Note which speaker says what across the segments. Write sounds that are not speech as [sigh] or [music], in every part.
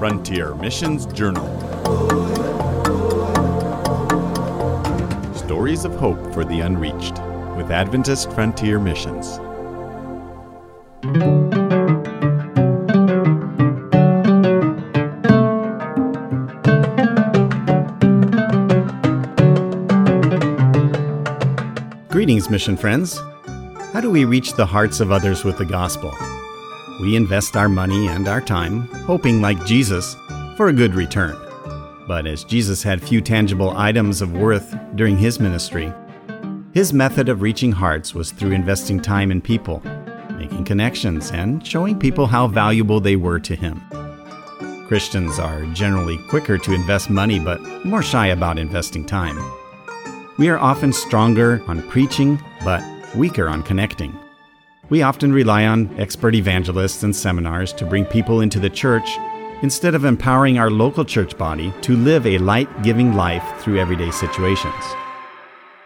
Speaker 1: Frontier Missions Journal. Stories of Hope for the Unreached with Adventist Frontier Missions. Greetings, mission friends. How do we reach the hearts of others with the gospel? We invest our money and our time, hoping, like Jesus, for a good return. But as Jesus had few tangible items of worth during his ministry, his method of reaching hearts was through investing time in people, making connections, and showing people how valuable they were to him. Christians are generally quicker to invest money but more shy about investing time. We are often stronger on preaching but weaker on connecting. We often rely on expert evangelists and seminars to bring people into the church instead of empowering our local church body to live a light giving life through everyday situations.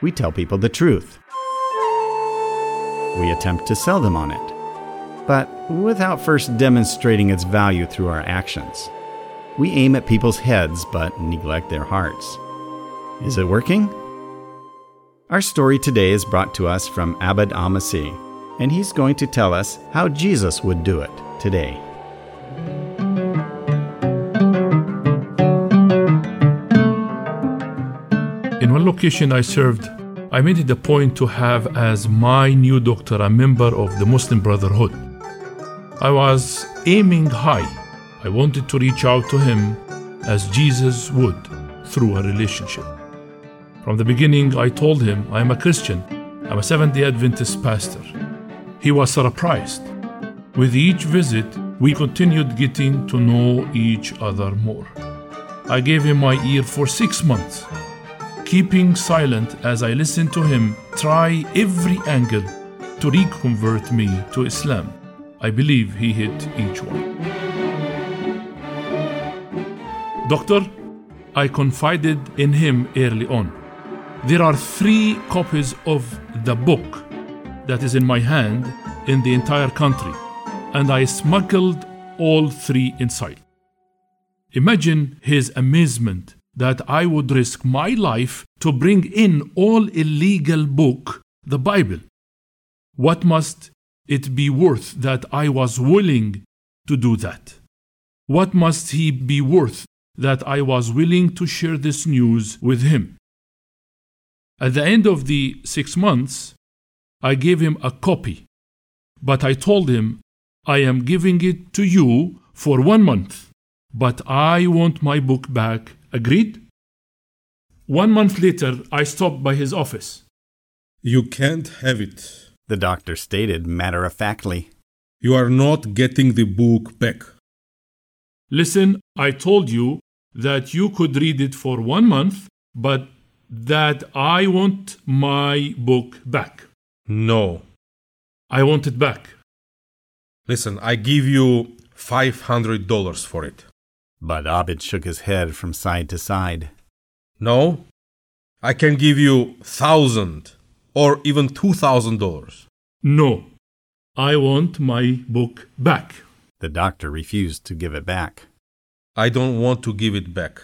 Speaker 1: We tell people the truth. We attempt to sell them on it, but without first demonstrating its value through our actions. We aim at people's heads but neglect their hearts. Is it working? Our story today is brought to us from Abed Al-Masih, and he's going to tell us how Jesus would do it today.
Speaker 2: In one location I served, I made it a point to have as my new doctor a member of the Muslim Brotherhood. I was aiming high. I wanted to reach out to him as Jesus would through a relationship. From the beginning, I told him I am a Christian. I'm a Seventh day Adventist pastor. He was surprised. With each visit, we continued getting to know each other more. I gave him my ear for six months, keeping silent as I listened to him try every angle to reconvert me to Islam. I believe he hit each one. Doctor, I confided in him early on. There are three copies of the book that is in my hand in the entire country, and I smuggled all three inside. Imagine his amazement that I would risk my life to bring in all illegal book, the Bible. What must it be worth that I was willing to do that? What must he be worth that I was willing to share this news with him? At the end of the six months, I gave him a copy, but I told him, I am giving it to you for one month, but I want my book back. Agreed? One month later, I stopped by his office.
Speaker 3: You can't have it.
Speaker 1: The doctor stated matter of factly.
Speaker 3: You are not getting the book back.
Speaker 2: Listen, I told you that you could read it for one month, but that I want my book back.
Speaker 3: No.
Speaker 2: I want it back.
Speaker 3: Listen, I give you $500 for it.
Speaker 1: But Abed shook his head from side to side.
Speaker 3: No. I can give you 1000 or even $2000.
Speaker 2: No, I want my book back.
Speaker 1: The doctor refused to give it back.
Speaker 3: I don't want to give it back.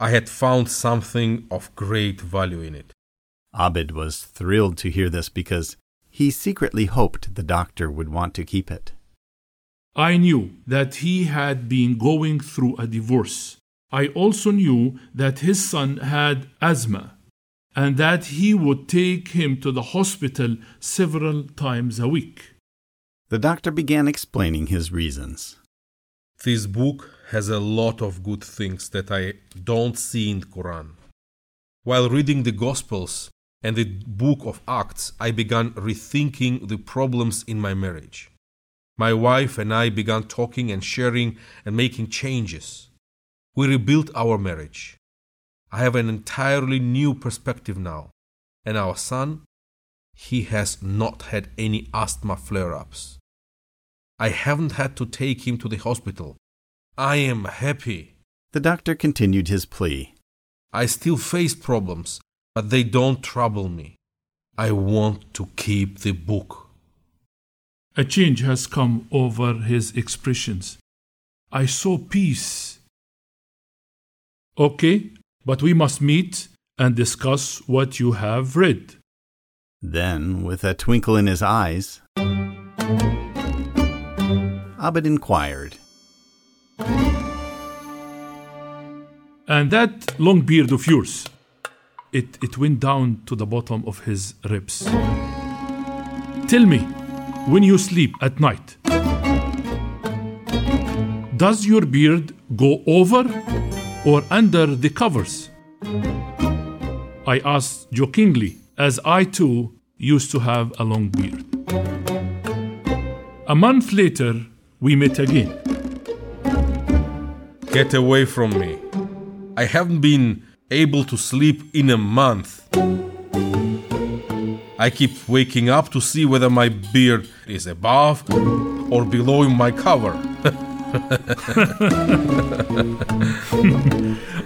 Speaker 3: I had found something of great value in it.
Speaker 1: Abed was thrilled to hear this because he secretly hoped the doctor would want to keep it.
Speaker 2: I knew that he had been going through a divorce. I also knew that his son had asthma and that he would take him to the hospital several times a week.
Speaker 1: The doctor began explaining his reasons.
Speaker 3: This book has a lot of good things that I don't see in the Quran. While reading the Gospels and the book of Acts, I began rethinking the problems in my marriage. My wife and I began talking and sharing and making changes. We rebuilt our marriage. I have an entirely new perspective now. And our son, he has not had any asthma flare ups. I haven't had to take him to the hospital. I am happy.
Speaker 1: The doctor continued his plea.
Speaker 3: I still face problems, but they don't trouble me. I want to keep the book.
Speaker 2: A change has come over his expressions. I saw peace. Okay, but we must meet and discuss what you have read.
Speaker 1: Then, with a twinkle in his eyes, Abed inquired,
Speaker 2: And that long beard of yours, it, it went down to the bottom of his ribs. Tell me, when you sleep at night, does your beard go over or under the covers? I asked jokingly, as I too used to have a long beard. A month later, we met again.
Speaker 3: Get away from me. I haven't been able to sleep in a month. I keep waking up to see whether my beard is above or below my cover. [laughs]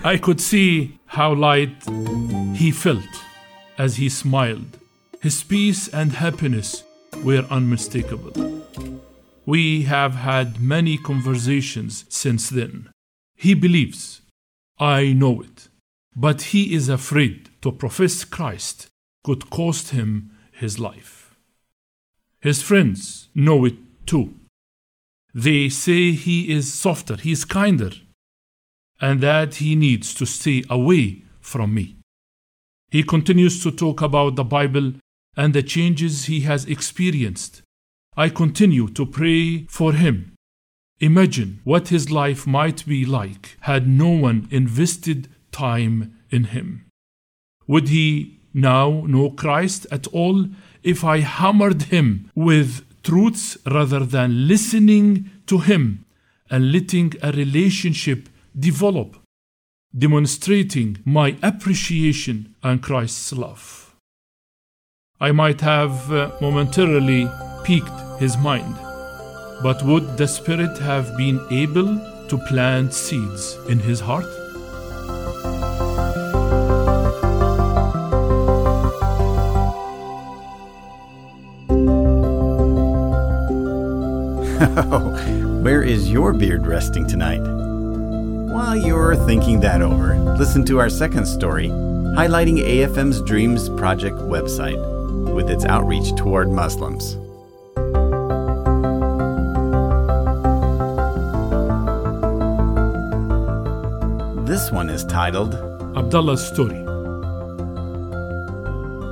Speaker 2: I could see how light he felt as he smiled. His peace and happiness were unmistakable. We have had many conversations since then. He believes, I know it, but he is afraid to profess Christ could cost him his life. His friends know it too. They say he is softer, he is kinder, and that he needs to stay away from me. He continues to talk about the Bible and the changes he has experienced. I continue to pray for him. Imagine what his life might be like had no one invested time in him. Would he now know Christ at all if I hammered him with truths rather than listening to him and letting a relationship develop, demonstrating my appreciation and Christ's love? I might have uh, momentarily piqued his mind, but would the Spirit have been able to plant seeds in his heart?
Speaker 1: Where is your beard resting tonight? While you're thinking that over, listen to our second story, highlighting AFM's Dreams Project website with its outreach toward Muslims. This one is titled
Speaker 2: Abdallah's story.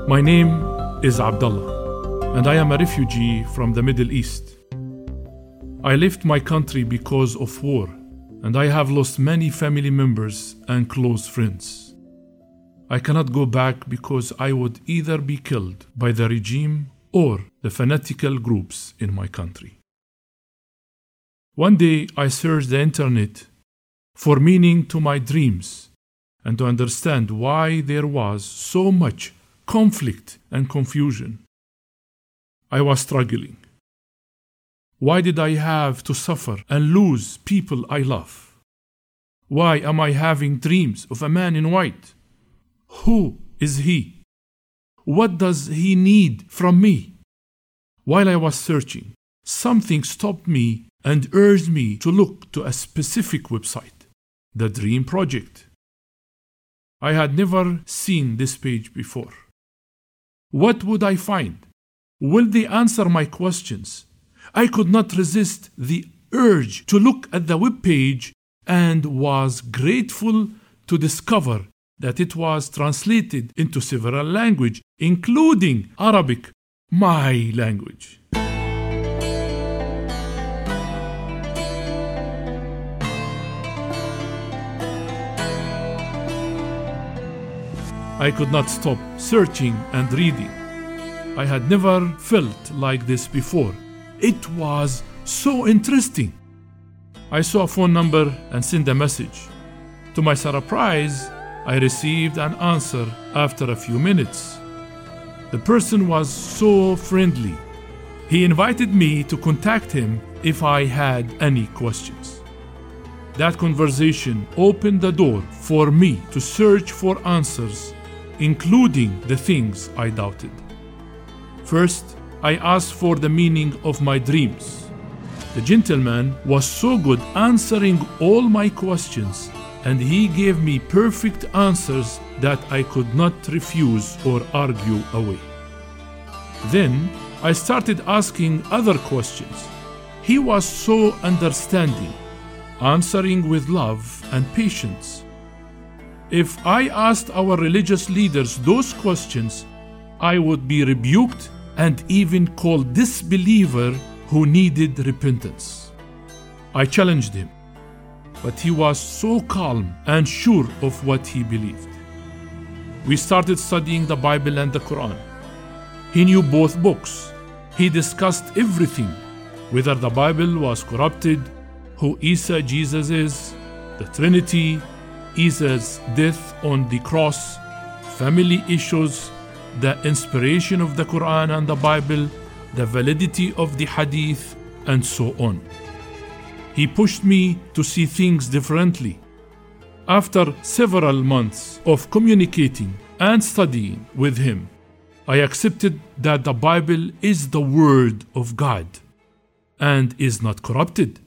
Speaker 2: My name is Abdallah, and I am a refugee from the Middle East. I left my country because of war, and I have lost many family members and close friends. I cannot go back because I would either be killed by the regime or the fanatical groups in my country. One day I searched the internet for meaning to my dreams and to understand why there was so much conflict and confusion. I was struggling. Why did I have to suffer and lose people I love? Why am I having dreams of a man in white? Who is he? What does he need from me? While I was searching, something stopped me and urged me to look to a specific website, the Dream Project. I had never seen this page before. What would I find? Will they answer my questions? I could not resist the urge to look at the web page and was grateful to discover that it was translated into several languages, including Arabic, my language. I could not stop searching and reading. I had never felt like this before. It was so interesting. I saw a phone number and sent a message. To my surprise, I received an answer after a few minutes. The person was so friendly. He invited me to contact him if I had any questions. That conversation opened the door for me to search for answers, including the things I doubted. First, I asked for the meaning of my dreams. The gentleman was so good answering all my questions, and he gave me perfect answers that I could not refuse or argue away. Then I started asking other questions. He was so understanding, answering with love and patience. If I asked our religious leaders those questions, I would be rebuked and even called disbeliever who needed repentance. I challenged him, but he was so calm and sure of what he believed. We started studying the Bible and the Quran. He knew both books. He discussed everything whether the Bible was corrupted, who Isa Jesus is, the Trinity, Isa's death on the cross, family issues, the inspiration of the Quran and the Bible, the validity of the Hadith, and so on. He pushed me to see things differently. After several months of communicating and studying with him, I accepted that the Bible is the Word of God and is not corrupted.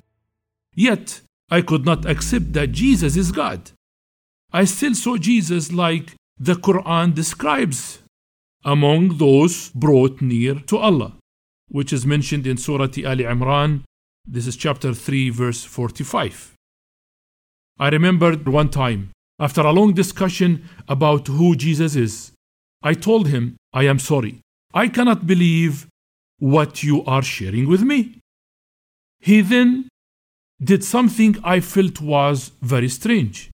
Speaker 2: Yet, I could not accept that Jesus is God. I still saw Jesus like the Quran describes among those brought near to Allah which is mentioned in Surah Ali Imran. This is chapter 3, verse 45. I remembered one time, after a long discussion about who Jesus is, I told him, I am sorry. I cannot believe what you are sharing with me. He then did something I felt was very strange.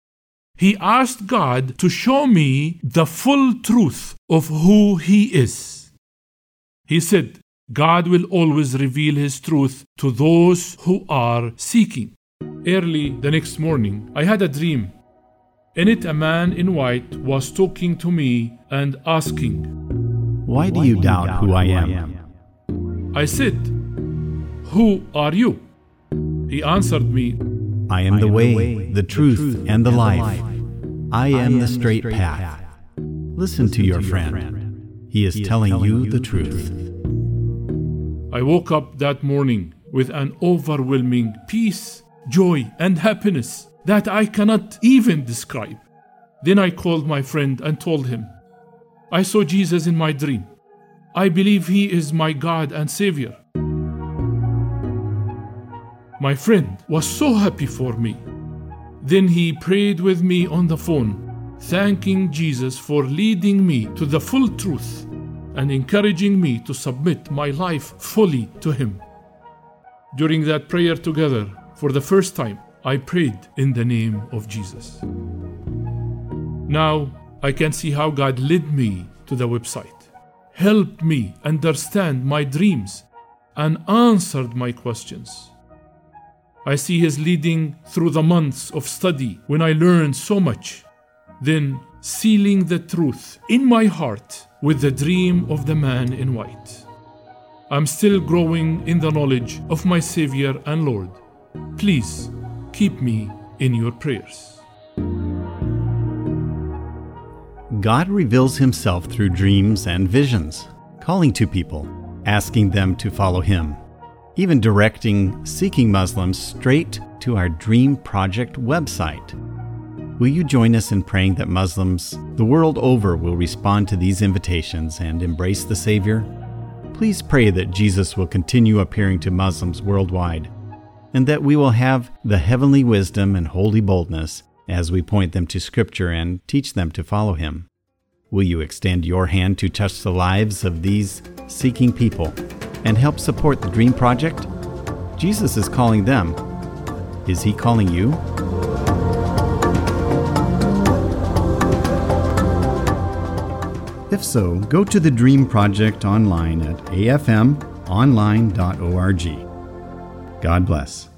Speaker 2: He asked God to show me the full truth of who He is. He said, God will always reveal His truth to those who are seeking. Early the next morning, I had a dream. In it, a man in white was talking to me and asking,
Speaker 1: Why do you doubt who I am?
Speaker 2: I said, Who are you? He answered me,
Speaker 1: I am the way, the truth, and the life. I am the straight path. Listen to your friend. He is telling you the truth.
Speaker 2: I woke up that morning with an overwhelming peace, joy, and happiness that I cannot even describe. Then I called my friend and told him, I saw Jesus in my dream. I believe he is my God and Savior. My friend was so happy for me. Then he prayed with me on the phone, thanking Jesus for leading me to the full truth and encouraging me to submit my life fully to Him. During that prayer together, for the first time, I prayed in the name of Jesus. Now I can see how God led me to the website, helped me understand my dreams, and answered my questions. I see His leading through the months of study when I learned so much. Then sealing the truth in my heart with the dream of the man in white. I'm still growing in the knowledge of my Savior and Lord. Please keep me in your prayers.
Speaker 1: God reveals himself through dreams and visions, calling to people, asking them to follow him, even directing seeking Muslims straight to our Dream Project website Will you join us in praying that Muslims the world over will respond to these invitations and embrace the Savior? Please pray that Jesus will continue appearing to Muslims worldwide and that we will have the heavenly wisdom and holy boldness as we point them to Scripture and teach them to follow Him. Will you extend your hand to touch the lives of these seeking people and help support the Dream Project? Jesus is calling them. Is He calling you? If so, go to the Dream Project online at afmonline.org. God bless.